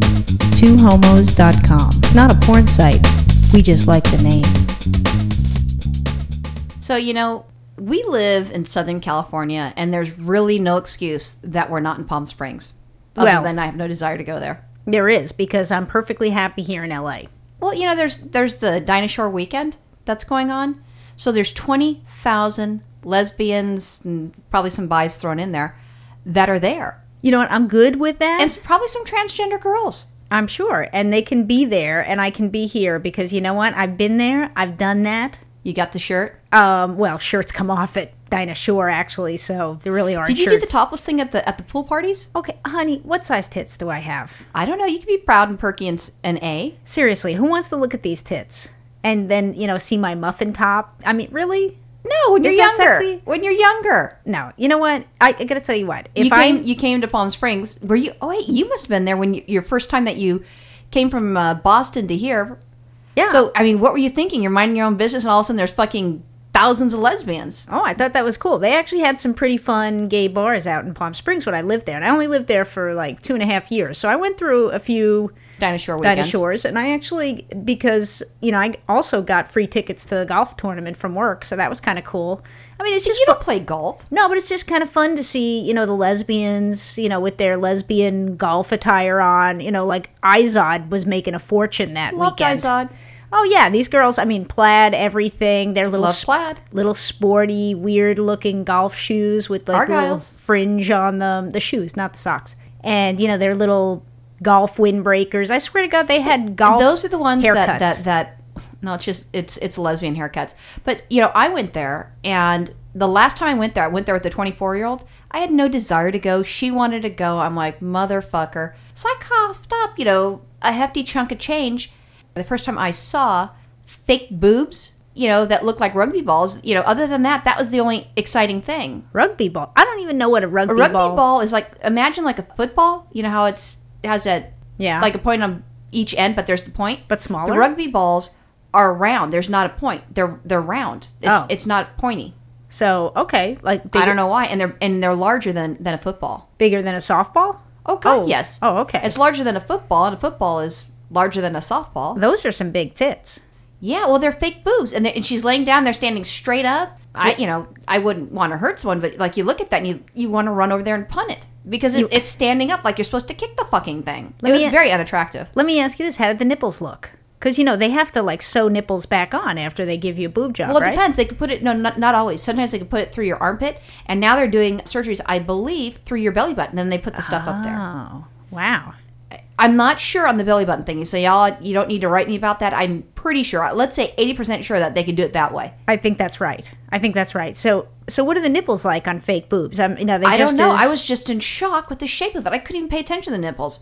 twohomos.com. It's not a porn site. We just like the name. So, you know, we live in Southern California, and there's really no excuse that we're not in Palm Springs. Other Well- than I have no desire to go there. There is because I'm perfectly happy here in LA. Well, you know, there's there's the Dinah Shore Weekend that's going on. So there's twenty thousand lesbians and probably some bis thrown in there that are there, You know what? I'm good with that. and probably some transgender girls. I'm sure. And they can be there and I can be here because you know what? I've been there. I've done that. You got the shirt. Um, well, shirts come off at Dinah Shore actually, so there really aren't Did you do the topless thing at the at the pool parties? Okay, honey, what size tits do I have? I don't know. You can be proud and perky and an A. Seriously, who wants to look at these tits? And then, you know, see my muffin top? I mean, really? No, when Is you're that younger. sexy? When you're younger. No. You know what? I, I gotta tell you what. If you I came you came to Palm Springs. Were you? Oh wait, you must have been there when you, your first time that you came from uh, Boston to here. yeah. So I mean, what were you thinking? You're minding your own business, and all of a sudden there's fucking thousands of lesbians. Oh, I thought that was cool. They actually had some pretty fun gay bars out in Palm Springs when I lived there. And I only lived there for like two and a half years. So I went through a few Dinah Shore weekends. Shores. And I actually, because, you know, I also got free tickets to the golf tournament from work. So that was kind of cool. I mean, it's just You fu- don't play golf. No, but it's just kind of fun to see, you know, the lesbians, you know, with their lesbian golf attire on. You know, like Izod was making a fortune that Love weekend. Izod. Oh yeah, these girls. I mean, plaid, everything. They're little Love plaid. little sporty, weird looking golf shoes with like little fringe on them. The shoes, not the socks. And you know, their little golf windbreakers. I swear to God, they had golf. Those are the ones haircuts. that that that. No, it's just it's it's lesbian haircuts. But you know, I went there, and the last time I went there, I went there with the 24 year old. I had no desire to go. She wanted to go. I'm like motherfucker. So I coughed up, you know, a hefty chunk of change. The first time I saw fake boobs, you know, that looked like rugby balls. You know, other than that, that was the only exciting thing. rugby ball. I don't even know what a rugby, ball A rugby ball. ball. is like imagine like a football. You know how it's it has a Yeah. like a point on each end, but there's the point. But smaller? The rugby balls are round. There's not a point. They're they're round. It's Oh. it's not pointy. So okay, like bigger, I don't know why, and they're and they're larger than than a football. bigger than a softball. Oh God, Oh. yes. Oh, okay. It's larger than a football, and a football is larger than a softball. Those are some big tits. Yeah, well, they're fake boobs, and, and she's laying down. They're standing straight up. I, you know, I wouldn't want to hurt someone, but like you look at that and you you want to run over there and punt it because it, it's standing up like you're supposed to kick the fucking thing. It was me- very unattractive. Let me ask you this: How did the nipples look? Because you know they have to like sew nipples back on after they give you a boob job, Well, it right? depends. They could put it no, not, not always. Sometimes they could put it through your armpit, and now they're doing surgeries, I believe, through your belly button. And then they put the stuff up there. Oh, wow. I'm not sure on the belly button thing. You say, y'all, you don't need to write me about that. I'm pretty sure. Let's say 80% sure that they could do it that way. I think that's right. I think that's right. So, so what are the nipples like on fake boobs? I'm, you know, they I just don't know. as- I was just in shock with the shape of it. I couldn't even pay attention to the nipples.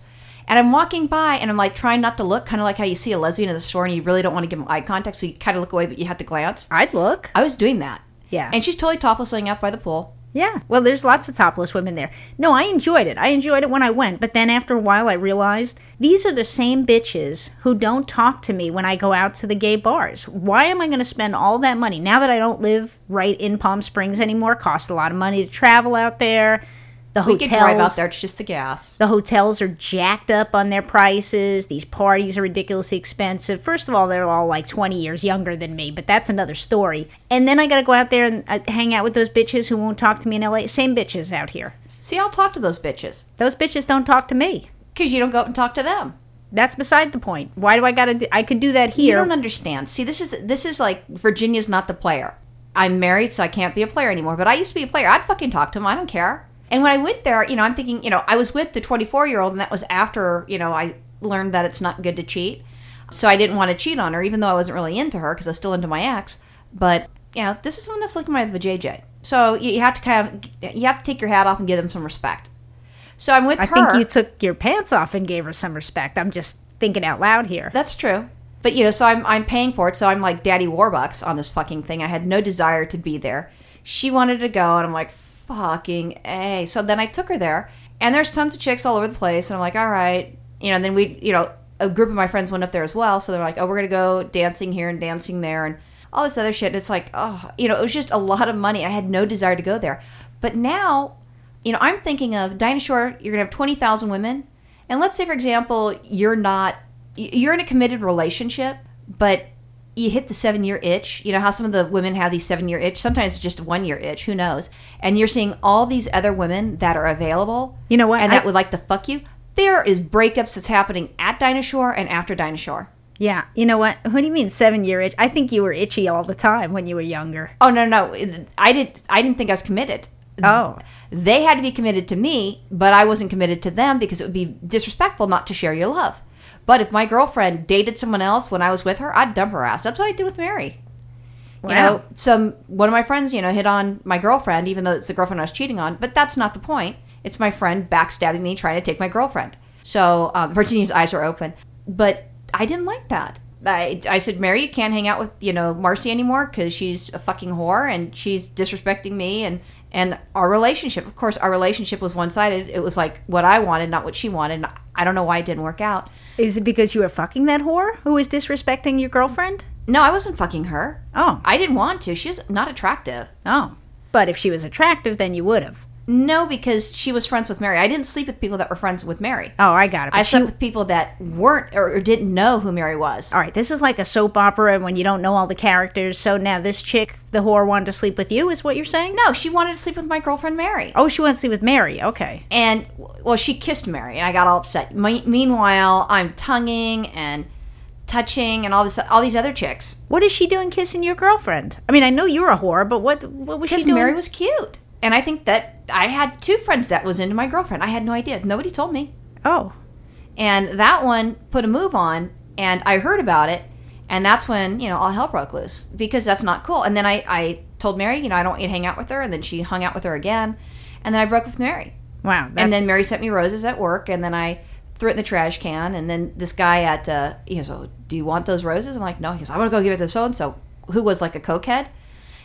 And I'm walking by and I'm like trying not to look, kind of like how you see a lesbian in the store and you really don't want to give them eye contact, so you kind of look away, but you have to glance. I'd look. I was doing that. Yeah. And she's totally topless laying out by the pool. Yeah. Well, there's lots of topless women there. No, I enjoyed it. I enjoyed it when I went, but then after a while, I realized these are the same bitches who don't talk to me when I go out to the gay bars. Why am I going to spend all that money now that I don't live right in Palm Springs anymore? Cost a lot of money to travel out there. The We hotels could drive out there. It's just the gas. The hotels are jacked up on their prices. These parties are ridiculously expensive. First of all, they're all like 20 years younger than me, but that's another story. And then I got to go out there and uh, hang out with those bitches who won't talk to me in LA. Same bitches out here. See, I'll talk to those bitches Those bitches don't talk to me. because you don't go out and talk to them. That's beside the point. Why do I got to do I could do that here. You don't understand. See, this is this is like Virginia's not the player. I'm married, so I can't be a player anymore. But I used to be a player. I'd fucking talk to him. I don't care. And when I went there, you know, I'm thinking, you know, I was with the 24 year old, and that was after, you know, I learned that it's not good to cheat. So I didn't want to cheat on her, even though I wasn't really into her because I was still into my ex. But you know, this is someone that's looking at my vajayjay. So you you have to kind of you have to take your hat off and give them some respect. So I'm with her. I her. think you took your pants off and gave her some respect. I'm just thinking out loud here. That's true. But you know, so I'm I'm paying for it, so I'm like Daddy Warbucks on this fucking thing. I had no desire to be there. She wanted to go, and I'm like, fucking a. So then I took her there, and there's tons of chicks all over the place, and I'm like, all right, you know. And then we, you know, a group of my friends went up there as well, so they're like, oh, we're gonna go dancing here and dancing there, and all this other shit. And it's like, oh, you know, it was just a lot of money. I had no desire to go there, but now, you know, I'm thinking of Dinah Shore. You're gonna have twenty thousand women. And let's say, for example, you're not, you're in a committed relationship, but you hit the seven year itch. You know how some of the women have these seven year itch? Sometimes it's just one year itch, who knows? And you're seeing all these other women that are available. You know what? And that I- would like to fuck you. There is breakups that's happening at Dinah Shore and after Dinah Shore. Yeah. You know what? What do you mean seven year itch? I think you were itchy all the time when you were younger. Oh no, no, I didn't. I didn't think I was committed. Oh. They had to be committed to me, but I wasn't committed to them because it would be disrespectful not to share your love. But if my girlfriend dated someone else when I was with her, I'd dump her ass. That's what I did with Mary. You know, some one of my friends, you know, hit on my girlfriend, even though it's the girlfriend I was cheating on. But that's not the point. It's my friend backstabbing me, trying to take my girlfriend. So um, Virginia's eyes are open, but I didn't like that. I, I said, Mary, you can't hang out with you know Marcy anymore because she's a fucking whore and she's disrespecting me and and our relationship. Of course, our relationship was one sided. It was like what I wanted, not what she wanted. I don't know why it didn't work out. Is it because you were fucking that whore who was disrespecting your girlfriend? No, I wasn't fucking her. Oh. I didn't want to. She's not attractive. Oh. But if she was attractive, then you would have. No, because she was friends with Mary. I didn't sleep with people that were friends with Mary. Oh, I got it. I she- slept with people that weren't or, or didn't know who Mary was. all right, this is like a soap opera when you don't know all the characters. So now this chick, the whore, wanted to sleep with you, is what you're saying? No, she wanted to sleep with my girlfriend Mary. Oh, she wants to sleep with Mary. Okay. And well, she kissed Mary, and I got all upset. Me- meanwhile, I'm tonguing and touching and all this, all these other chicks. What is she doing kissing your girlfriend? I mean, I know you're a whore, but what what was she Because doing? Mary was cute, and I think that I had two friends that was into my girlfriend. I had no idea. Nobody told me. oh, and that one put a move on and i heard about it and that's when you know all hell broke loose because that's not cool and then i, I told mary you know i don't want you to hang out with her and then she hung out with her again and then i broke up with mary wow. That's, and then mary sent me roses at work and then i threw it in the trash can and then this guy at uh, he goes oh, do you want those roses i'm like no he goes i want to go give it to so and so who was like a cokehead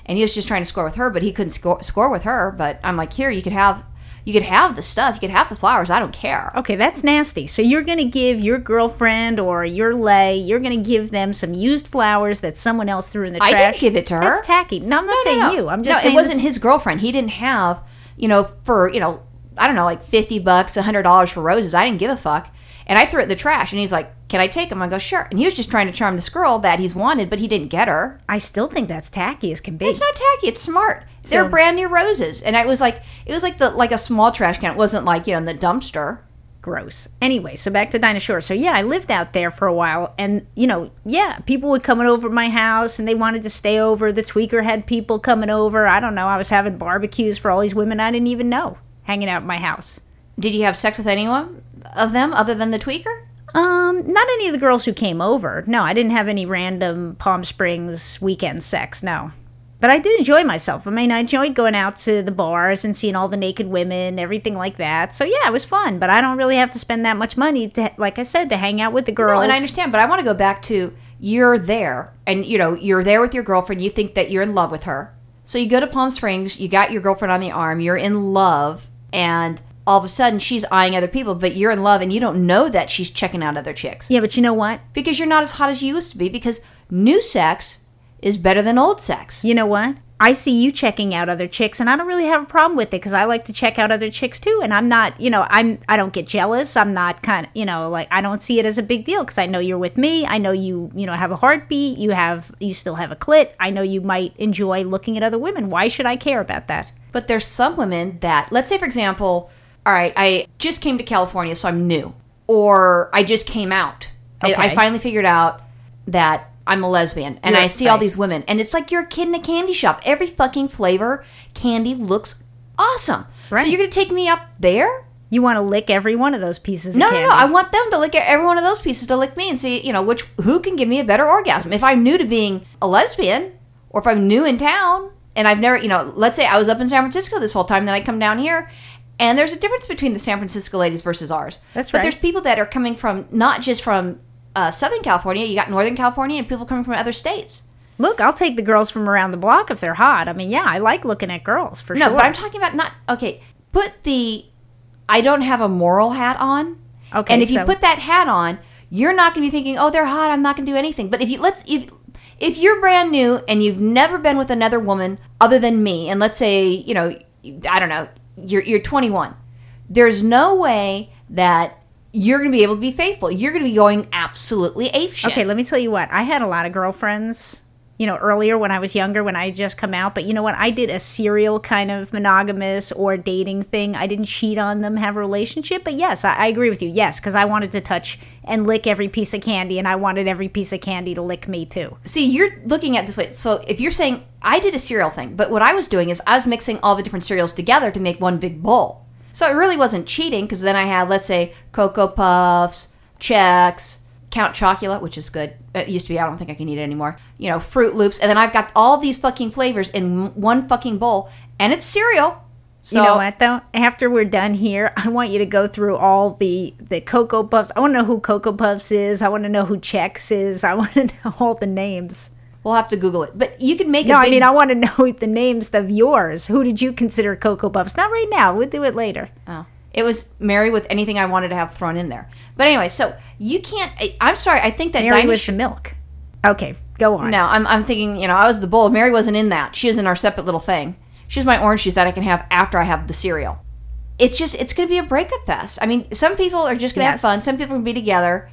and he was just trying to score with her but he couldn't score, score with her but i'm like here you could have you could have the stuff you could have the flowers i don't care okay, that's nasty. So you're gonna give your girlfriend or your lay, you're gonna give them some used flowers that someone else threw in the trash. I didn't give it to her. That's tacky. No, I'm not saying you. I'm just no, it wasn't this- his girlfriend. He didn't have, you know, for you know, I don't know, like fifty bucks, hundred dollars for roses. I didn't give a fuck, and I threw it in the trash. And he's like, "Can I take them?" I go, "Sure." And he was just trying to charm this girl that he's wanted, but he didn't get her. I still think that's tacky as can be. It's not tacky. It's smart. They're brand new roses, and I was like, it was like the like a small trash can. It wasn't like you know in the dumpster. Gross. Anyway, so back to Dinah Shore. So yeah, I lived out there for a while, and you know, yeah, people would come over my house, and they wanted to stay over. The tweaker had people coming over. I don't know. I was having barbecues for all these women I didn't even know hanging out at my house. Did you have sex with anyone of them other than the tweaker? Um, not any of the girls who came over. No, I didn't have any random Palm Springs weekend sex. No. But I did enjoy myself. I mean, I enjoyed going out to the bars and seeing all the naked women, everything like that. So yeah, it was fun. But I don't really have to spend that much money to, like I said, to hang out with the girls. No, and I understand, but I want to go back to you're there, and you know you're there with your girlfriend. You think that you're in love with her, so you go to Palm Springs. You got your girlfriend on the arm. You're in love, and all of a sudden she's eyeing other people, but you're in love, and you don't know that she's checking out other chicks Yeah, but you know what? because you're not as hot as you used to be. Because new sex is better than old sex. You know what? I see you checking out other chicks, and I don't really have a problem with it because I like to check out other chicks too. And I'm not, you know, I'm I don't get jealous. I'm not kind of, you know, like I don't see it as a big deal because I know you're with me. I know you, you know, have a heartbeat. You have, you still have a clit. I know you might enjoy looking at other women. Why should I care about that? But there's some women that, let's say, for example, all right, I just came to California, so I'm new, or I just came out. I, I finally figured out that I'm a lesbian, and I You're- see all these women, and it's like you're a kid in a candy shop. Every fucking flavor candy looks awesome. So you're gonna take me up there? You want to lick every one of those pieces No, no, no. I want them to lick every one of those pieces to lick me and see, you know, which who can give me a better orgasm. If I'm new to being a lesbian, or if I'm new in town and I've never, you know, let's say I was up in San Francisco this whole time, then I come down here, and there's a difference between the San Francisco ladies versus ours. That's but right. there's people that are coming from not just from uh, Southern California. You got Northern California and people coming from other states. Look, I'll take the girls from around the block if they're hot. I mean, yeah, I like looking at girls for No, sure. No, but I'm talking about not okay. Put the I don't have a moral hat on. Okay, and if you put that hat on, you're not going to be thinking, "Oh, they're hot. I'm not going to do anything." But if you let's if if you're brand new and you've never been with another woman other than me, and let's say you know I don't know you're you're 21, there's no way that you're going to be able to be faithful. You're going to be going absolutely apeshit. Okay, let me tell you what. I had a lot of girlfriends, you know, earlier when I was younger, when I just come out. But you know what? I did a serial kind of monogamous or dating thing. I didn't cheat on them, have a relationship. But yes, I, I agree with you. Yes, because I wanted to touch and lick every piece of candy, and I wanted every piece of candy to lick me too. See, you're looking at this way. So if you're saying I did a cereal thing, but what I was doing is I was mixing all the different cereals together to make one big bowl. So it really wasn't cheating because then I had, let's say, Cocoa Puffs, Chex, Count Chocula, which is good. It used to be, I don't think I can eat it anymore. You know, Froot Loops. And then I've got all these fucking flavors in one fucking bowl. And it's cereal. So, you know what though? After we're done here, I want you to go through all the the Cocoa Puffs. I want to know who Cocoa Puffs is. I want to know who Chex is. I want to know all the names. We'll have to Google it. But you can make No, a I big, mean I want to know the names of yours. Who did you consider Cocoa Puffs? Not right now. We'll do it later. Oh. It was Mary with anything I wanted to have thrown in there. But anyway, so you can't. I, I'm sorry. I think that Mary Dinah was the milk. Okay, go on. No, I'm, I'm thinking, you know, I was the bowl. Mary wasn't in that. She was in our separate little thing. She's my orange juice that I can have after I have the cereal. It's just, it's going to be a breakup fest. I mean, some people are just going to Yes. have fun. Some people are going to be together.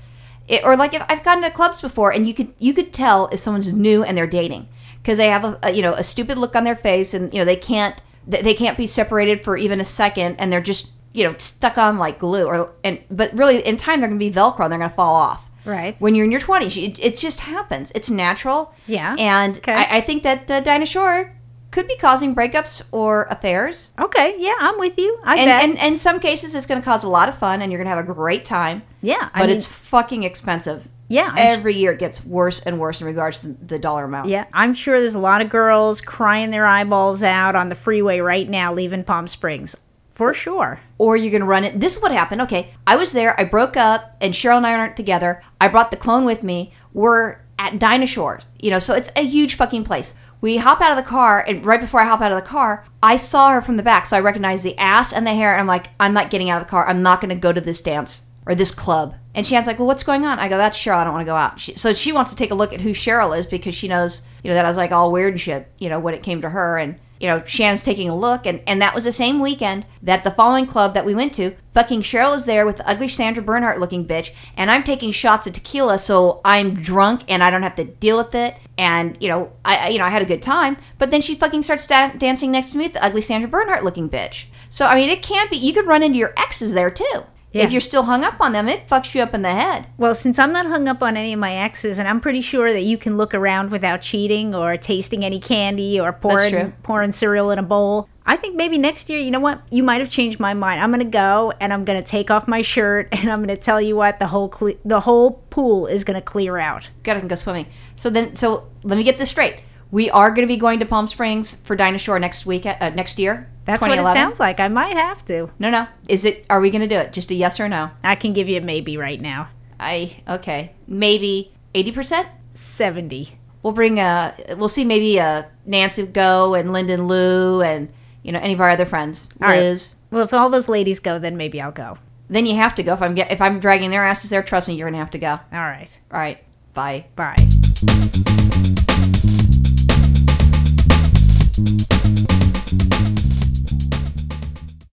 It, or like if I've gone to clubs before and you could, you could tell if someone's new and they're dating because they have a, a, you know, a stupid look on their face and, you know, they can't, they can't be separated for even a second and they're just, you know, stuck on like glue or, and, but really in time they're going to be Velcro and they're going to fall off Right. when you're in your 20s. It, it just happens. It's natural. Yeah. And Okay. I, I think that uh, Dinah Shore could be causing breakups or affairs. Okay, yeah, I'm with you. I And, bet. and, and in some cases, it's going to cause a lot of fun and you're going to have a great time. yeah, I But mean, it's fucking expensive. yeah, I'm Every year it gets worse and worse in regards to the dollar amount. Yeah, I'm sure there's a lot of girls crying their eyeballs out on the freeway right now leaving Palm Springs. For sure. or you're to run it. This is what happened. Okay, I was there. I broke up, and Cheryl and I aren't together. I brought the clone with me. We're at Dinah Shore, you know, so it's a huge fucking place. We hop out of the car, and right before I hop out of the car, I saw her from the back, so I recognized the ass and the hair. And I'm like, I'm not getting out of the car. I'm not going to go to this dance or this club. And Shan's like, Well, what's going on? I go, That's Cheryl. I don't want to go out. She, so she wants to take a look at who Cheryl is because she knows, you know, that I was like all weird shit, you know, when it came to her. And you know, Shannon's taking a look, and, and that was the same weekend that the following club that we went to, fucking Cheryl is there with the ugly Sandra Bernhard looking bitch, and I'm taking shots of tequila, so I'm drunk and I don't have to deal with it. And you know, I I- you know I had a good time, but then she fucking starts da- dancing next to me with the ugly Sandra Bernhard looking bitch. So I mean, it can't be. You could run into your exes there too. Yeah. If you're still hung up on them, it fucks you up in the head. Well, since I'm not hung up on any of my exes, and I'm pretty sure that you can look around without cheating or tasting any candy or pouring pouring cereal in a bowl, I think maybe next year, you know what? You might have changed my mind. I'm gonna go and I'm gonna take off my shirt and I'm gonna tell you what the whole cle- the whole pool is gonna clear out. Gotta go swimming. So then, so let me get this straight. We are going to be going to Palm Springs for Dinah Shore next week, uh, next year. That's what it sounds like. I might have to. No, no. Is it? Are we going to do it? Just a yes or no? I can give you a maybe right now. I okay. Maybe eighty percent. Seventy. We'll bring uh We'll see. Maybe uh Nancy go and Lyndon Lou and you know any of our other friends. All right. Liz. Well, if all those ladies go, then maybe I'll go. Then you have to go. If I'm get if I'm dragging their asses there, trust me, you're gonna have to go. All right. All right. Bye. Bye.